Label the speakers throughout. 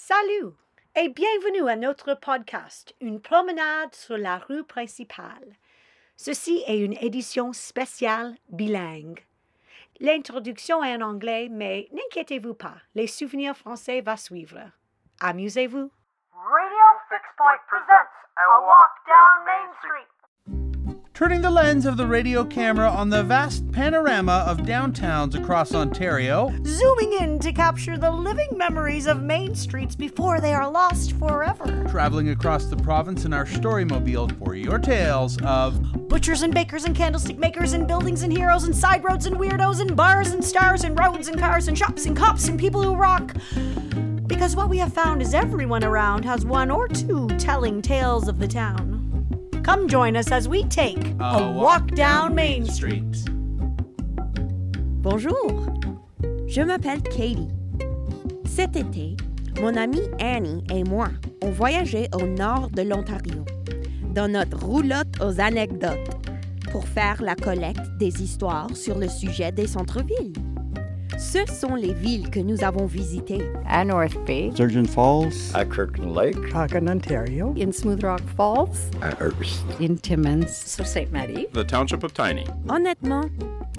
Speaker 1: Salut et bienvenue à notre podcast, Une promenade sur la rue principale. Ceci est une édition spéciale bilingue. L'introduction est en anglais, mais n'inquiétez-vous pas, les souvenirs français vont suivre. Amusez-vous.
Speaker 2: Radio Fixed Point presents Walk Down Main Street.
Speaker 3: Turning the lens of the radio camera on the vast panorama of downtowns across Ontario,
Speaker 1: Zooming in to capture the living memories of main streets before they are lost forever.
Speaker 3: traveling across the province in our storymobile for your tales of
Speaker 1: Butchers and bakers and candlestick makers and buildings and heroes and side roads and weirdos and bars and stars and roads and cars and shops and cops and people who rock. Because what we have found is everyone around has one or two telling tales of the town. Come join us as we take a, walk down Main Street.
Speaker 4: Bonjour, je m'appelle Katie. Cet été, mon amie Annie et moi, on voyageait au nord de l'Ontario, dans notre roulotte aux anecdotes, pour faire la collecte des histoires sur le sujet des centres-villes. Ce sont les villes que nous avons visitées.
Speaker 5: à North Bay,
Speaker 6: Surgeon Falls,
Speaker 7: at Kirkland Lake,
Speaker 8: Ontario.
Speaker 5: in Smooth Rock Falls,
Speaker 7: at Hearst.
Speaker 5: in Timmins, sur Sainte-Marie.
Speaker 9: the township of Tiny.
Speaker 4: Honnêtement,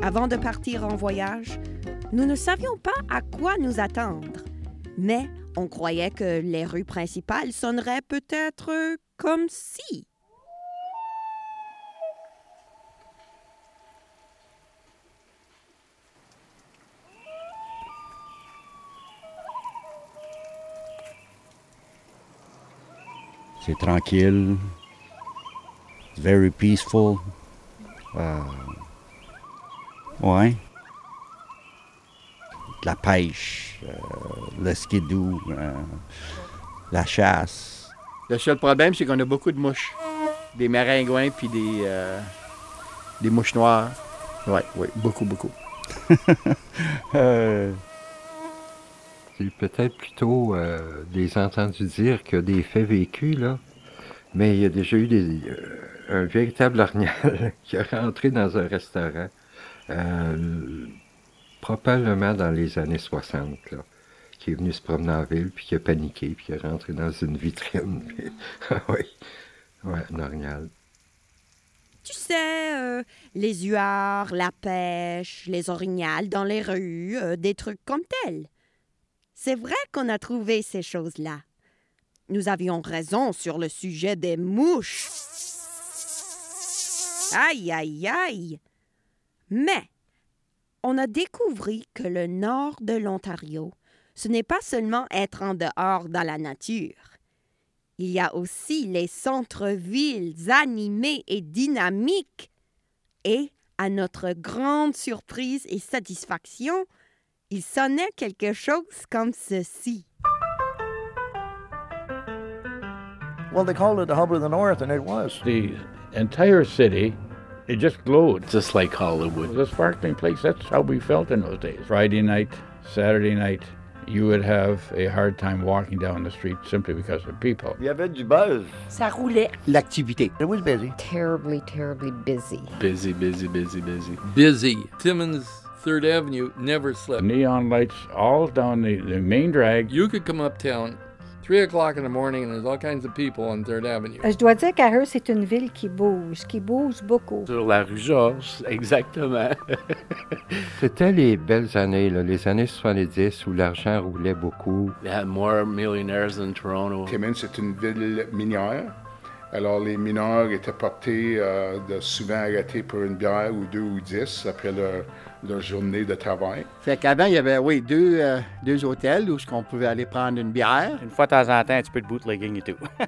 Speaker 4: avant de partir en voyage, nous ne savions pas à quoi nous attendre. Mais on croyait que les rues principales sonneraient peut-être comme si.
Speaker 6: C'est tranquille, very peaceful. Euh, ouais. De la pêche, euh, le skidoo, euh, la chasse.
Speaker 10: Le seul problème, c'est qu'on a beaucoup de mouches. Des maringouins puis des, euh, des mouches noires. Oui, oui, beaucoup, beaucoup.
Speaker 6: Euh,
Speaker 11: C'est peut-être plutôt euh, des entendus dire que des faits vécus, là. Mais il y a déjà eu euh, un véritable orignal qui est rentré dans un restaurant, euh, probablement dans les années 60, là, qui est venu se promener en ville, puis qui a paniqué, puis qui est rentré dans une vitrine. Ah oui, un orignal.
Speaker 4: Tu sais, euh, les huards, la pêche, les orignales dans les rues, des trucs comme tels. C'est vrai qu'on a trouvé ces choses-là. Nous avions raison sur le sujet des mouches. Aïe, aïe, aïe. Mais on a découvert que le nord de l'Ontario, ce n'est pas seulement être en dehors dans la nature. Il y a aussi les centres-villes animés et dynamiques. Et, à notre grande surprise et satisfaction, il sonnait quelque chose comme ceci.
Speaker 7: Well, they called it the hub of the North, and it was.
Speaker 12: The entire city, it just glowed.
Speaker 9: Just like
Speaker 12: It
Speaker 9: Hollywood.
Speaker 12: was a sparkling place. That's how we felt in those days. Friday night, Saturday night, you would have a hard time walking down the street simply because of people.
Speaker 7: Il y avait du buzz.
Speaker 5: Ça roulait.
Speaker 10: L'activité.
Speaker 7: It was busy.
Speaker 5: Terribly, terribly busy.
Speaker 9: Busy, busy, busy, busy.
Speaker 13: busy. Timmins Third Avenue never slept.
Speaker 12: Neon lights all down the, the main drag.
Speaker 13: You could come uptown three o'clock in the morning and there's all kinds of people on Third Avenue.
Speaker 8: Je dois dire qu'Arhus, c'est une ville qui bouge, qui bouge beaucoup.
Speaker 9: Sur la rue Georges, exactement.
Speaker 11: C'était les belles années, là, les années 70 où l'argent roulait beaucoup.
Speaker 9: They had more millionaires than Toronto.
Speaker 14: Timmins, c'est une ville minière. Alors, les mineurs étaient portés euh, de souvent arrêtés pour une bière ou deux ou dix après leur, leur journée de travail.
Speaker 10: Fait qu'avant, il y avait, oui, deux, euh, deux hôtels où on pouvait aller prendre une bière.
Speaker 15: Une fois de temps en temps, un petit peu de bootlegging et tout.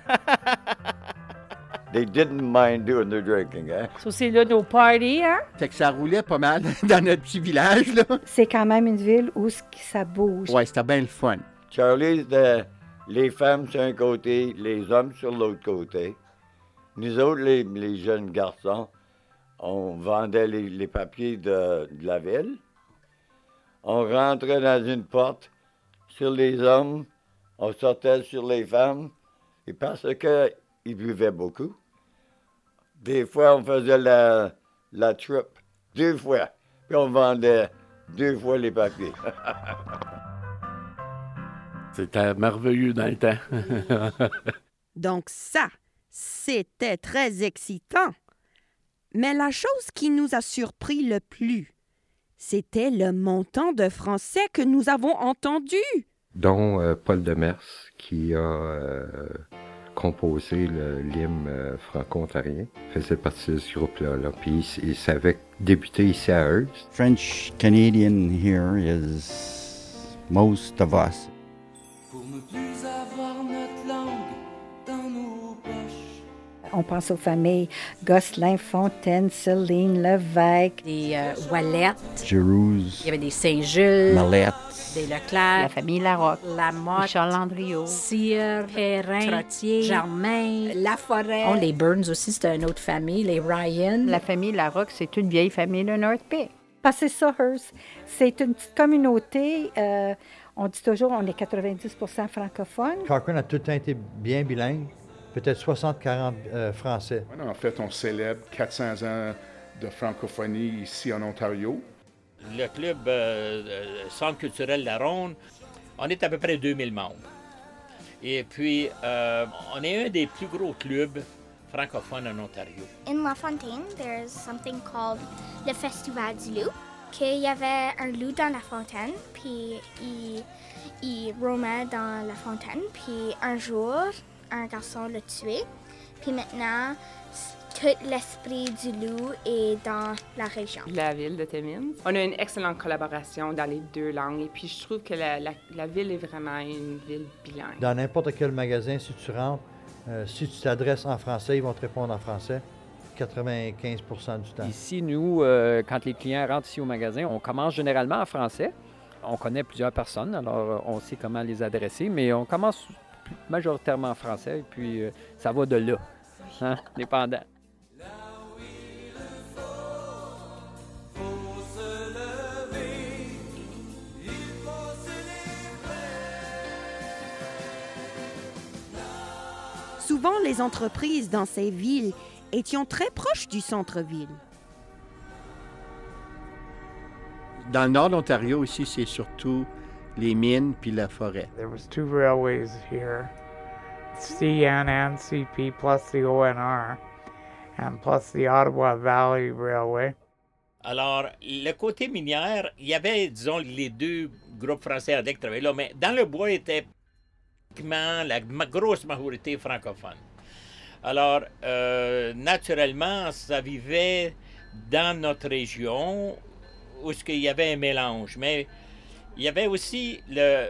Speaker 7: They didn't mind doing their drinking, hein?
Speaker 5: So, c'est là nos parties, hein?
Speaker 10: Fait que ça roulait pas mal dans notre petit village, là.
Speaker 8: C'est quand même une ville où ça bouge.
Speaker 10: Ouais, c'était bien le fun.
Speaker 7: Charlie, c'était les femmes sur un côté, les hommes sur l'autre côté. Nous autres, les, les jeunes garçons, on vendait les, les papiers de, de la ville. On rentrait dans une porte sur les hommes, on sortait sur les femmes. Et parce qu'ils buvaient beaucoup, des fois, on faisait la, la troupe deux fois. Puis on vendait deux fois les papiers.
Speaker 16: C'était merveilleux dans le temps.
Speaker 4: Donc ça, c'était très excitant. Mais la chose qui nous a surpris le plus, c'était le montant de français que nous avons entendu.
Speaker 11: Dont euh, Paul Demers, qui a euh, composé le l'hymne euh, franco-ontarien, faisait partie de ce groupe-là. Là. Puis il, il savait débuter ici à Hearst.
Speaker 6: French Canadian here is most of us.
Speaker 8: On pense aux familles Gosselin, Fontaine, Céline, Levesque.
Speaker 17: Des euh, Wallettes. Il y avait des Saint-Jules.
Speaker 6: Mallette.
Speaker 17: Des Leclerc.
Speaker 8: La famille Larocque.
Speaker 17: Lamotte.
Speaker 8: Charles Landriot.
Speaker 17: Cyr, Perrin,
Speaker 8: Trottier.
Speaker 17: Germain,
Speaker 8: Laforêt.
Speaker 17: Oh, les Burns aussi, c'était une autre famille. Les Ryan.
Speaker 8: La famille Larocque, c'est une vieille famille de North Bay. Parce que c'est ça, Hearst. C'est une petite communauté. euh, on dit toujours on est 90% francophone.
Speaker 18: Cochrane a tout le temps été bien bilingue, peut-être 60-40 euh, français.
Speaker 14: Voilà, En fait, on célèbre 400 ans de francophonie ici en Ontario.
Speaker 19: Le club euh, euh, Centre culturel La Ronde, on est à peu près 2000 membres. Et puis, euh, on est un des plus gros clubs francophones en Ontario.
Speaker 20: In La Fontaine, there's something called le Festival du loup. Qu'il y avait un loup dans la fontaine, puis il, il roamait dans la fontaine, puis un jour, un garçon l'a tué. Puis maintenant, tout l'esprit du loup est dans la région.
Speaker 21: la ville de Timmins. On a une excellente collaboration dans les deux langues et puis je trouve que la, la- la ville est vraiment une ville bilingue.
Speaker 18: Dans n'importe quel magasin, si tu rentres, euh, si tu t'adresses en français, ils vont te répondre en français 95% du temps.
Speaker 22: Ici, nous, euh, quand les clients rentrent ici au magasin, on commence généralement en français. On connaît plusieurs personnes, alors euh, on sait comment les adresser, mais on commence majoritairement en français et puis euh, ça va de là, hein, dépendant.
Speaker 4: Souvent, les entreprises dans ces villes étaient très proches du centre-ville.
Speaker 10: Dans le nord de l'Ontario, ici, c'est surtout les mines puis la forêt.
Speaker 23: There was two railways here, CN and CP plus the ONR, and plus the Ottawa Valley Railway.
Speaker 19: Alors, le côté minière, il y avait, disons, les deux groupes français avec qui travaillaient là, mais dans le bois était pratiquement la grosse majorité francophone. Alors, euh, naturellement, ça vivait dans notre région où ce qu'il y avait un mélange, mais il y avait aussi le,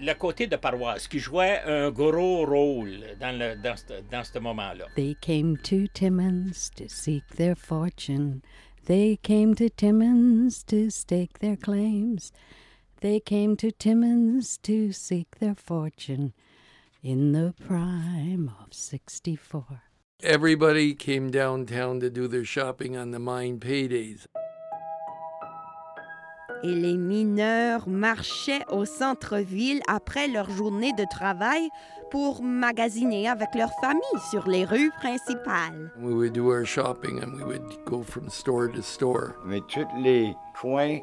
Speaker 19: le côté de paroisse qui jouait un gros rôle dans, le, dans, ce, dans ce moment-là.
Speaker 24: They came to Timmins to seek their fortune. They came to Timmins to stake their claims. They came to Timmins to seek their fortune in the prime of 64.
Speaker 13: Everybody came downtown to do their shopping on the mine paydays.
Speaker 4: Et les mineurs marchaient au centre-ville après leur journée de travail pour magasiner avec leur famille sur les rues principales.
Speaker 13: We would do our shopping and we would go from store to store.
Speaker 7: Mais tous les coins,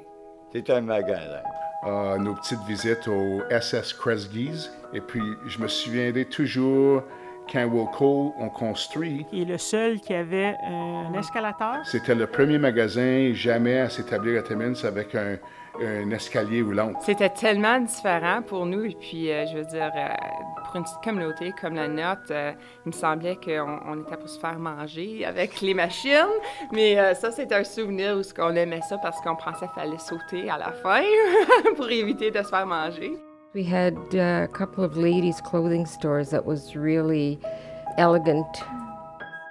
Speaker 7: c'est un magasin.
Speaker 14: Euh, nos petites visites au SS Kresge's. Et puis, je me souviendrai toujours quand Wilco ont construit.
Speaker 25: qui est le seul qui avait euh, un escalateur.
Speaker 14: C'était le premier magasin jamais à s'établir à Timmins avec un, un escalier roulant.
Speaker 21: C'était tellement différent pour nous et puis euh, je veux dire euh, pour une petite communauté comme la nôtre, euh, il me semblait qu'on on était pour se faire manger avec les machines, mais euh, ça c'est un souvenir où ce qu'on aimait ça parce qu'on pensait qu'il fallait sauter à la fin pour éviter de se faire manger.
Speaker 5: We had uh, a couple of ladies' clothing stores that was really elegant.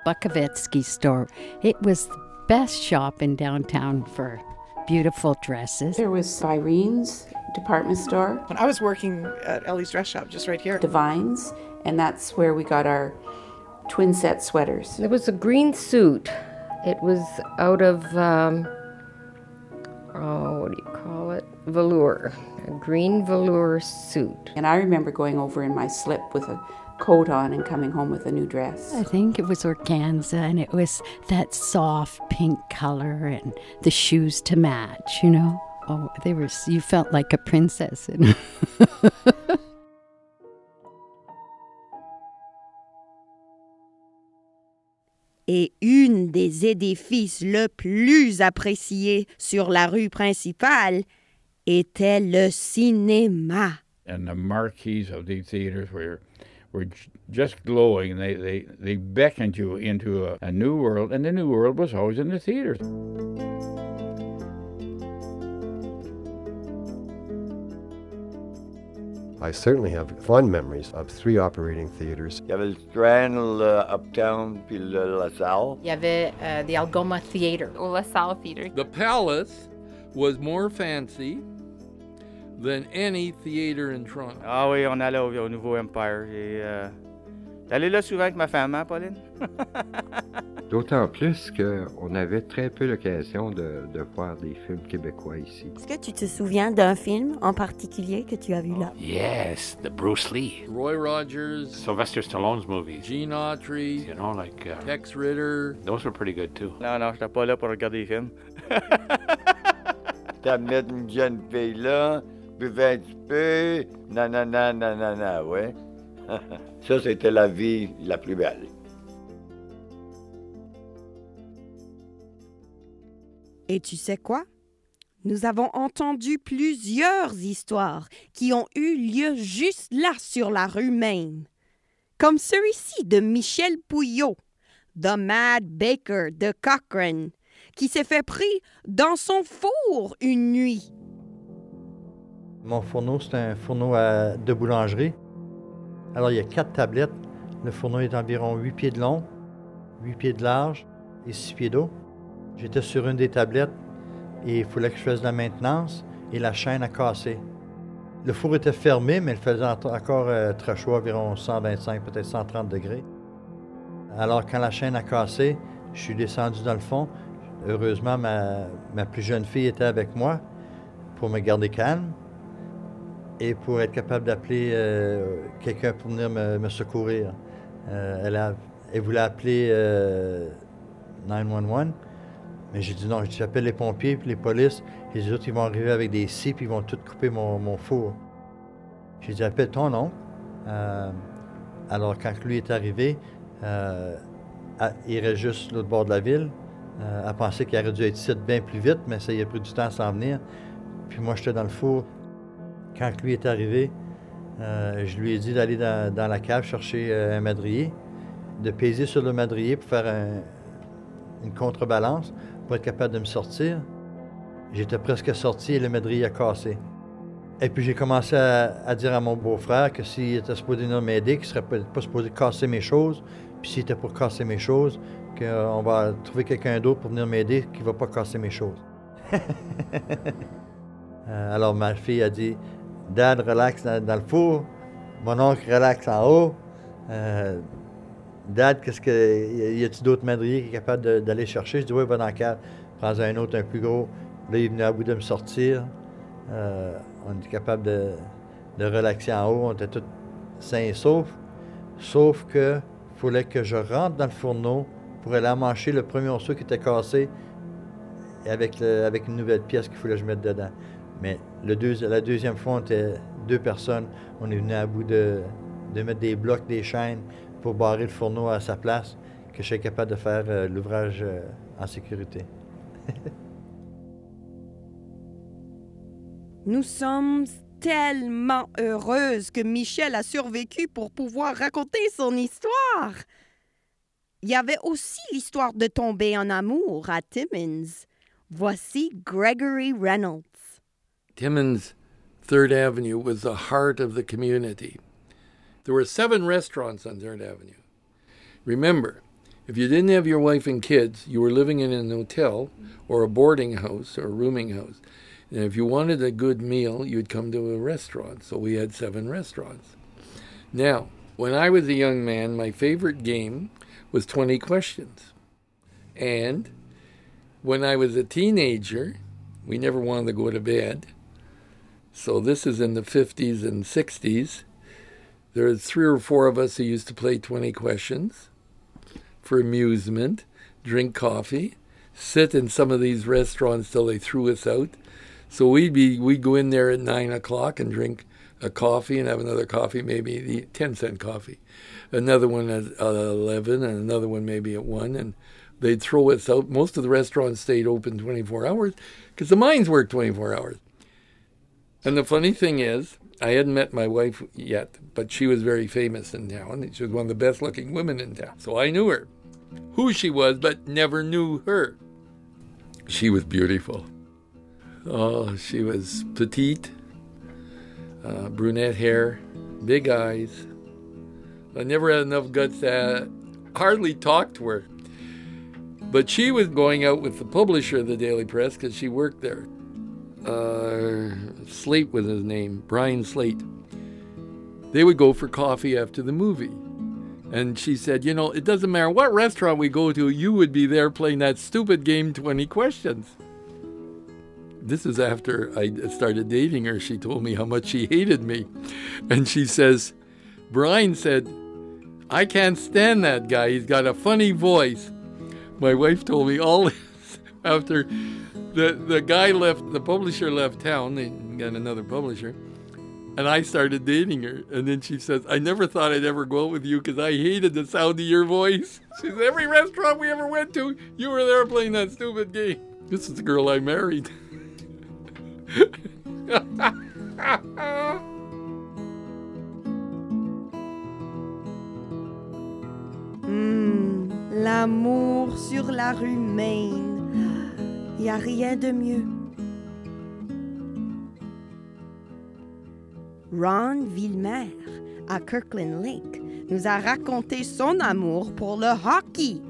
Speaker 24: Bukovetsky store. It was the best shop in downtown for beautiful dresses.
Speaker 26: There was Irene's department store.
Speaker 27: When I was working at Ellie's Dress Shop just right here.
Speaker 26: Divines, and that's where we got our twin set sweaters.
Speaker 5: There was a green suit. It was out of, um, oh, what do you call it? Velour a green velour suit.
Speaker 26: And I remember going over in my slip with a coat on and coming home with a new dress.
Speaker 24: I think it was organza and it was that soft pink color and the shoes to match, you know. Oh, they were you felt like a princess.
Speaker 4: Et une des édifices le plus apprécié sur la rue principale était le cinéma.
Speaker 28: And the marquees of these theaters were were just glowing. They they they beckoned you into a, a new world, and the new world was always in the theaters.
Speaker 29: I certainly have fond memories of three operating theaters.
Speaker 7: Il y avait le Strand, le Uptown, puis uh, le La Salle.
Speaker 17: Il y avait euh, the Algoma Theater.
Speaker 21: Au La Salle Theater.
Speaker 13: The Palace was more fancy than any theater in Toronto.
Speaker 15: Ah oui, on allait au, au nouveau Empire. Et, euh, T'allais là souvent avec ma femme, hein, Pauline?
Speaker 29: D'autant plus qu'on avait très peu l'occasion de, de voir des films québécois ici.
Speaker 4: Est-ce que tu te souviens d'un film en particulier que tu as vu là?
Speaker 9: Yes, the Bruce Lee.
Speaker 13: Roy Rogers,
Speaker 9: Sylvester Stallone's movies.
Speaker 13: Gene Autry,
Speaker 9: You know, like uh,
Speaker 13: Tex Ritter.
Speaker 9: those were pretty good too.
Speaker 15: Non, non, j'étais pas là pour regarder les films.
Speaker 7: T'amenais une jeune fille là, buvais un nanana, nanana, ouais. Ça, c'était la vie la plus belle.
Speaker 4: Et tu sais quoi? Nous avons entendu plusieurs histoires qui ont eu lieu juste là sur la rue même. Comme celui-ci de Michel Pouillot, The Mad Baker de Cochrane, qui s'est fait pris dans son four une nuit.
Speaker 18: Mon fourneau, c'est un fourneau à- de boulangerie. Alors, il y a quatre tablettes. Le fourneau est environ 8 pieds de long, 8 pieds de large et 6 pieds d'eau. J'étais sur une des tablettes et il fallait que je fasse la maintenance et la chaîne a cassé. Le four était fermé, mais il faisait en- encore euh, très chaud, environ 125, peut-être 130 degrés. Alors, quand la chaîne a cassé, je suis descendu dans le fond. Heureusement, ma plus jeune fille était avec moi pour me garder calme et pour être capable d'appeler euh, quelqu'un pour venir me, secourir. Euh, elle, a- elle voulait appeler euh, 911, mais j'ai dit non, j'appelle les pompiers puis les polices, et les autres, ils vont arriver avec des scies puis ils vont tout couper mon, four. J'ai dit, appelle ton oncle. Euh, alors, quand lui est arrivé, à- il reste juste l'autre bord de la ville. Elle pensait qu'il aurait dû être ici bien plus vite, mais ça y a pris du temps à s'en venir. Puis moi, j'étais dans le four. Quand lui est arrivé, euh, je lui ai dit d'aller dans, la cave chercher euh, un madrier, de peser sur le madrier pour faire un- une contrebalance, pour être capable de me sortir. J'étais presque sorti et le madrier a cassé. Et puis j'ai commencé à, à dire à mon beau-frère que s'il était supposé venir m'aider, qu'il ne serait pas, supposé casser mes choses, puis s'il était pour casser mes choses, qu'on va trouver quelqu'un d'autre pour venir m'aider qui ne va pas casser mes choses. Euh, alors ma fille a dit Dad, relax dans, le four. Mon oncle, relax en haut. Euh, Dad, qu'est-ce que. Y a-t-il d'autres madriers qui est capable de- d'aller chercher? Je dis Oui, va dans le. Prends un autre, un plus gros. Là, il est venu à bout de me sortir. Euh, on était capable de, de relaxer en haut. On était tous sains et saufs. Sauf que fallait que je rentre dans le fourneau pour aller amancher le premier morceau qui était cassé avec, avec une nouvelle pièce qu'il fallait que je mette dedans. Mais la deuxième fois, on était deux personnes. On est venu à bout de, mettre des blocs, des chaînes pour barrer le fourneau à sa place, que je sois capable de faire euh, l'ouvrage euh, en sécurité.
Speaker 4: Nous sommes tellement heureuses que Michel a survécu pour pouvoir raconter son histoire. Il y avait aussi l'histoire de tomber en amour à Timmins. Voici Gregory Reynolds.
Speaker 13: Timmins Third Avenue was the heart of the community. There were seven restaurants on Third Avenue. Remember, if you didn't have your wife and kids, you were living in an hotel or a boarding house or a rooming house. And if you wanted a good meal, you'd come to a restaurant. So we had seven restaurants. Now, when I was a young man, my favorite game was 20 questions. And when I was a teenager, we never wanted to go to bed. So this is in the 50s and 60s. There was three or four of us who used to play 20 questions for amusement, drink coffee, sit in some of these restaurants till they threw us out. So we'd be we'd go in there at nine o'clock and drink a coffee and have another coffee, maybe the 10 cent coffee. Another one at 11 and another one maybe at 1. And they'd throw us out. Most of the restaurants stayed open 24 hours because the mines worked 24 hours. And the funny thing is, I hadn't met my wife yet, but she was very famous in town. She was one of the best looking women in town. So I knew her. Who she was, but never knew her. She was beautiful. Oh, she was petite, uh, brunette hair, big eyes. I never had enough guts to hardly talk to her. But she was going out with the publisher of the Daily Press because she worked there. Uh, Slate was his name, Brian Slate. They would go for coffee after the movie. And she said, You know, it doesn't matter what restaurant we go to, you would be there playing that stupid game 20 questions. This is after I started dating her. She told me how much she hated me. And she says, Brian said, I can't stand that guy. He's got a funny voice. My wife told me all this after the, the guy left, the publisher left town. They got another publisher. And I started dating her. And then she says, I never thought I'd ever go out with you because I hated the sound of your voice. She says, Every restaurant we ever went to, you were there playing that stupid game. This is the girl I married.
Speaker 4: Hmm, L'amour sur la rue Maine. Y a rien de mieux. Ron Villemer, à Kirkland Lake, nous a raconté son amour pour le hockey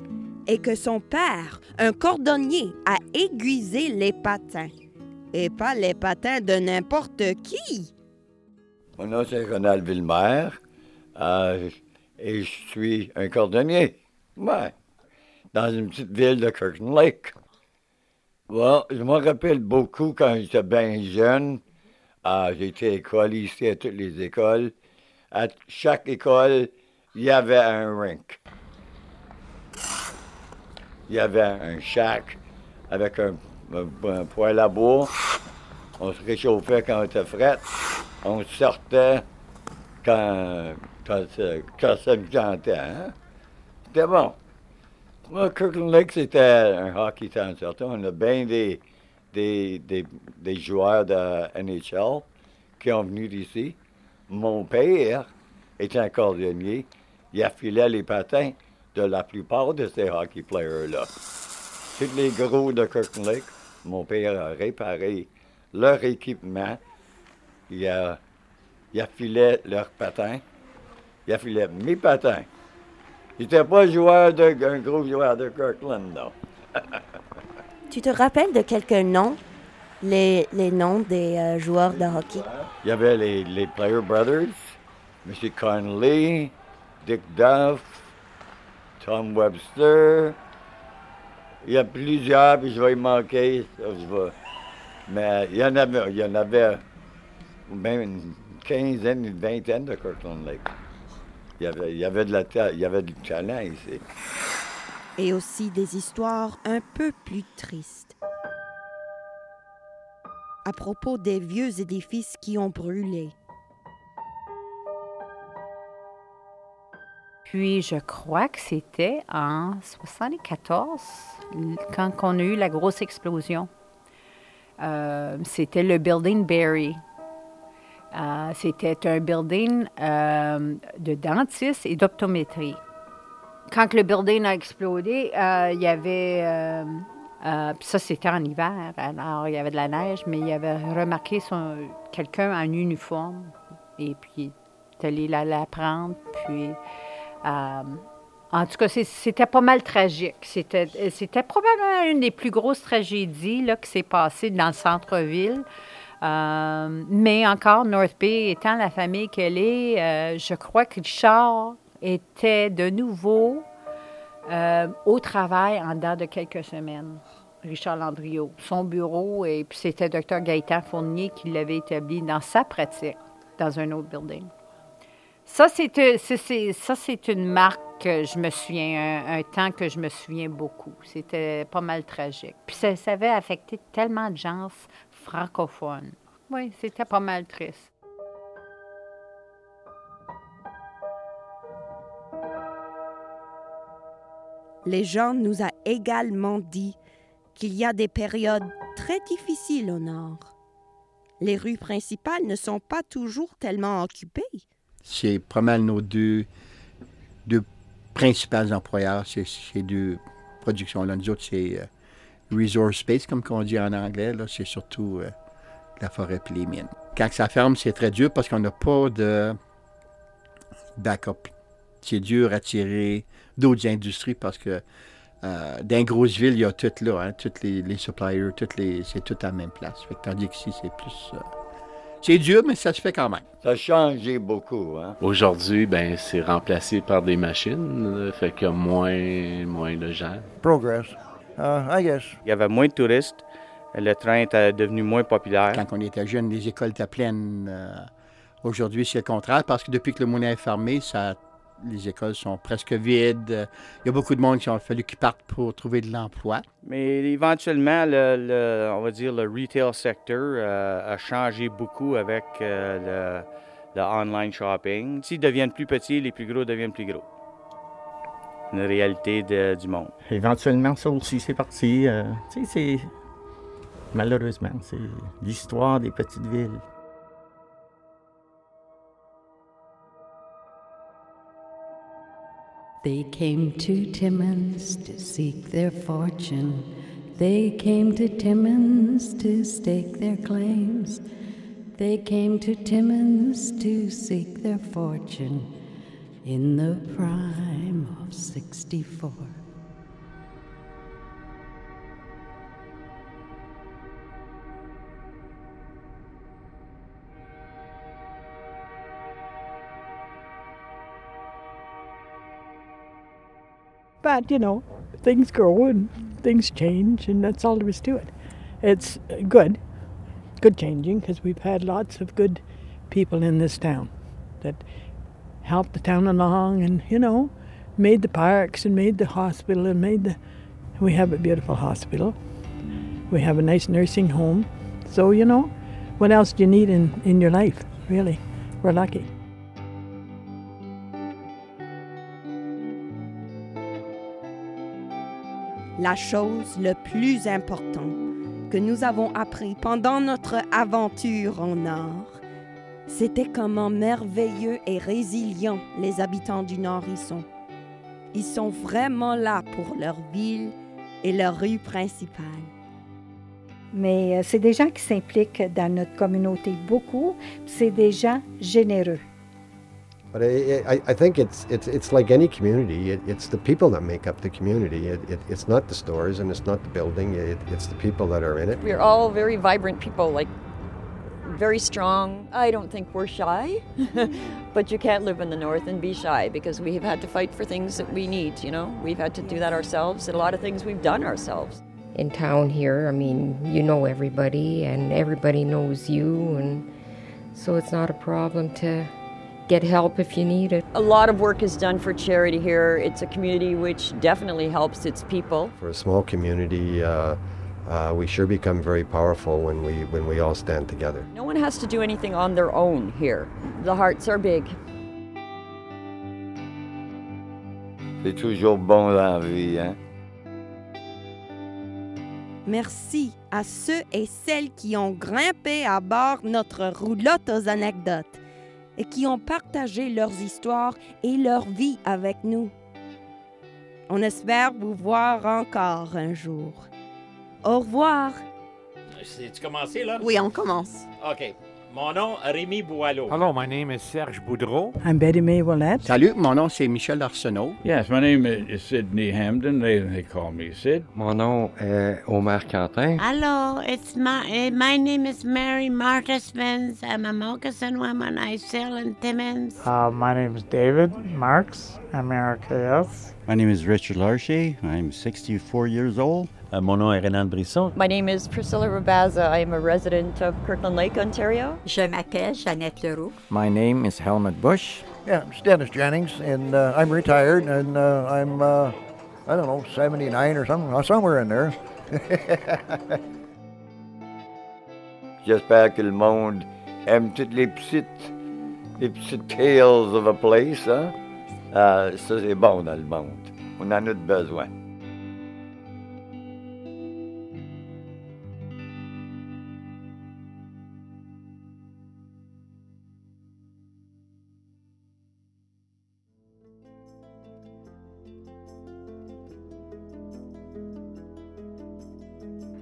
Speaker 4: et que son père, un cordonnier, a aiguisé les patins. Et pas les patins de n'importe qui.
Speaker 7: Mon nom, c'est Ronald Villemer. euh, et je suis un cordonnier. Ouais. Dans une petite ville de Kirkland Lake. Bon, je me rappelle beaucoup quand j'étais bien jeune. j'ai été à l'école ici, à toutes les écoles. À chaque école, il y avait un rink. Il y avait un shack avec un, un- poêle à bois. On se réchauffait quand on était fret. On sortait quand, quand, quand ça me. Hein? C'était bon. Kirkland Lake, c'était un hockey town certain. On a bien des, des, des, des joueurs de NHL qui ont venu d'ici. Mon père était un cordonnier. Il affilait les patins de la plupart de ces hockey players-là. Tous les gros de Kirkland Lake, mon père a réparé leur équipement. Il a, il affilait leurs patins. Il affilait mes patins. Il n'était pas joueur de, un gros joueur de Kirkland, non.
Speaker 4: Tu te rappelles de quelques noms, les, les noms des euh, joueurs de hockey?
Speaker 7: Il y avait les, les Player Brothers, M. Connolly, Dick Duff, Tom Webster. Il y a plusieurs, puis je vais y manquer. ça, je vais- Mais il y en avait, il y en avait même une quinzaine, une vingtaine de Kirkland Lake. Il y avait, il y avait, de la ta- il y avait du talent ici.
Speaker 4: Et aussi des histoires un peu plus tristes. À propos des vieux édifices qui ont brûlé.
Speaker 17: Puis je crois que c'était en 74, quand on a eu la grosse explosion. Euh, c'était le Building Berry. Euh, c'était un building euh, de dentiste et d'optométrie. Quand le building a explosé, euh, il y avait... puis ça, c'était en hiver. Alors, il y avait de la neige, mais il avait remarqué quelqu'un en uniforme. Et puis, il allé la, prendre. Puis, en tout cas, c'était pas mal tragique. C'était c'était probablement une des plus grosses tragédies là, qui s'est passée dans le centre-ville. Euh, mais encore, North Bay étant la famille qu'elle est, euh, je crois que Richard était de nouveau euh, au travail en dedans de quelques semaines. Richard Landriot. Son bureau, et puis c'était Dr Gaëtan Fournier qui l'avait établi dans sa pratique, dans un autre building. Ça, c'est ça, c'est une marque que je me souviens, un, temps que je me souviens beaucoup. C'était pas mal tragique. Puis ça avait affecté tellement de gens francophone. Oui, c'était pas mal triste.
Speaker 4: Les gens nous a également dit qu'il y a des périodes très difficiles au nord. Les rues principales ne sont pas toujours tellement occupées.
Speaker 10: C'est pas mal nos deux, deux principales employeurs, ces deux productions-là. Nous autres, c'est euh, Resource Space, comme on dit en anglais. Là, c'est surtout euh, la forêt et les mines. Quand ça ferme, c'est très dur parce qu'on n'a pas de backup. C'est dur à tirer d'autres industries parce que euh, dans une grosse ville, il y a tout là, hein, tous les, les suppliers, toutes les, c'est tout à la même place. Fait que tandis qu'ici, c'est plus. euh, c'est dur, mais ça se fait quand même.
Speaker 7: Ça a changé beaucoup, hein?
Speaker 9: Aujourd'hui, ben, c'est remplacé par des machines, fait que moins, moins de gens.
Speaker 30: Progress, uh, I guess.
Speaker 15: Il y avait moins de touristes. Le train était devenu moins populaire.
Speaker 10: Quand on était jeune, les écoles étaient pleines. euh, Aujourd'hui, c'est le contraire parce que depuis que le moulin est fermé, ça, les écoles sont presque vides. Il y a beaucoup de monde qui ont fallu qu'ils partent pour trouver de l'emploi.
Speaker 15: Mais éventuellement, le, le- on va dire le retail sector euh, a changé beaucoup avec euh, le, le online shopping. S'ils deviennent plus petits, les plus gros deviennent plus gros. Une réalité de- du monde.
Speaker 31: Éventuellement, ça aussi, c'est parti. euh, tu sais, c'est. Malheureusement, c'est l'histoire des petites villes.
Speaker 24: They came to Timmins to seek their fortune. They came to Timmins to stake their claims. They came to Timmins to seek their fortune in the prime of 64.
Speaker 25: But, you know, things grow and things change, and that's all there is to it. It's good, good changing, because we've had lots of good people in this town that helped the town along and, you know, made the parks and made the hospital and made the. We have a beautiful hospital. We have a nice nursing home. So, you know, what else do you need in, in your life, really? We're lucky.
Speaker 4: La chose le plus importante que nous avons appris pendant notre aventure en Nord, c'était comment merveilleux et résilients les habitants du Nord y sont. Ils sont vraiment là pour leur ville et leur rue principale.
Speaker 32: Mais euh, c'est des gens qui s'impliquent dans notre communauté beaucoup. C'est des gens généreux.
Speaker 33: But I, I, I think it's, it's, it's like any community. It, it's the people that make up the community. It, it, it's not the stores and it's not the building. It, it's the people that are in it.
Speaker 34: We're all very vibrant people, like very strong. I don't think we're shy, but you can't live in the North and be shy because we have had to fight for things that we need, you know? We've had to do that ourselves, and a lot of things we've done ourselves.
Speaker 5: In town here, I mean, you know everybody and everybody knows you, and so it's not a problem to get help if you need it.
Speaker 34: A lot of work is done for charity here. It's a community which definitely helps its people.
Speaker 33: For a small community, uh, uh, we sure become very powerful when we, when we all stand together.
Speaker 34: No one has to do anything on their own here. The hearts are big.
Speaker 7: C'est toujours bon dans la vie, hein?
Speaker 4: Merci à ceux et celles qui ont grimpé à bord notre roulotte aux anecdotes et qui ont partagé leurs histoires et leur vie avec nous. On espère vous voir encore un jour. Au revoir.
Speaker 19: C'est-tu commencé, là?
Speaker 4: Oui, on commence.
Speaker 19: OK. Mon nom, Rémi Boileau.
Speaker 9: Hello, my name is Serge Boudreau.
Speaker 25: I'm Betty Mae Willette.
Speaker 10: Salut, mon nom c'est Michel Arsenault.
Speaker 28: Yes, my name is Sidney Hamden. They, they call me Sid.
Speaker 29: Mon nom est Omer Quentin.
Speaker 35: Hello, it's my eh, my name is Mary Marta Spence. I'm a moccasin woman. I sell in Timmins.
Speaker 23: Uh, my name is David Marks. I'm RKS.
Speaker 36: My name is Richard Larcher. I'm 64 years old.
Speaker 37: Euh, mon nom est Renan Brisson.
Speaker 34: My name is Priscilla Rabaza. I am a resident of Kirkland Lake, Ontario.
Speaker 32: Je m'appelle Jeannette Leroux.
Speaker 37: My name is Helmut Bush.
Speaker 30: Yeah, it's Dennis Jennings, and uh, I'm retired, and uh, I'm, uh, I don't know, 79 or something, uh, somewhere in there.
Speaker 7: J'espère que le monde aime toutes les petites, les petites tales of a place, hein? Ça, c'est bon dans le monde. On en a besoin.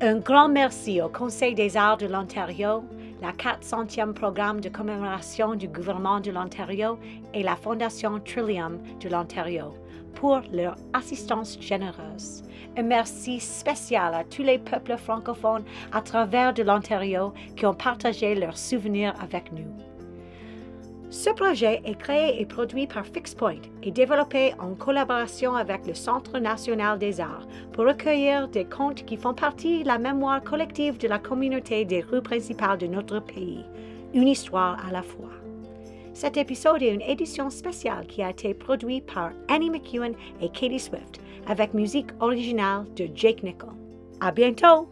Speaker 1: Un grand merci au Conseil des arts de l'Ontario, la 400e programme de commémoration du gouvernement de l'Ontario et la Fondation Trillium de l'Ontario pour leur assistance généreuse. Un merci spécial à tous les peuples francophones à travers de l'Ontario qui ont partagé leurs souvenirs avec nous. Ce projet est créé et produit par FixPoint et développé en collaboration avec le Centre national des arts pour recueillir des contes qui font partie de la mémoire collective de la communauté des rues principales de notre pays, une histoire à la fois. Cet épisode est une édition spéciale qui a été produite par Annie McEwen et Katie Swift avec musique originale de Jake Nickel. À bientôt!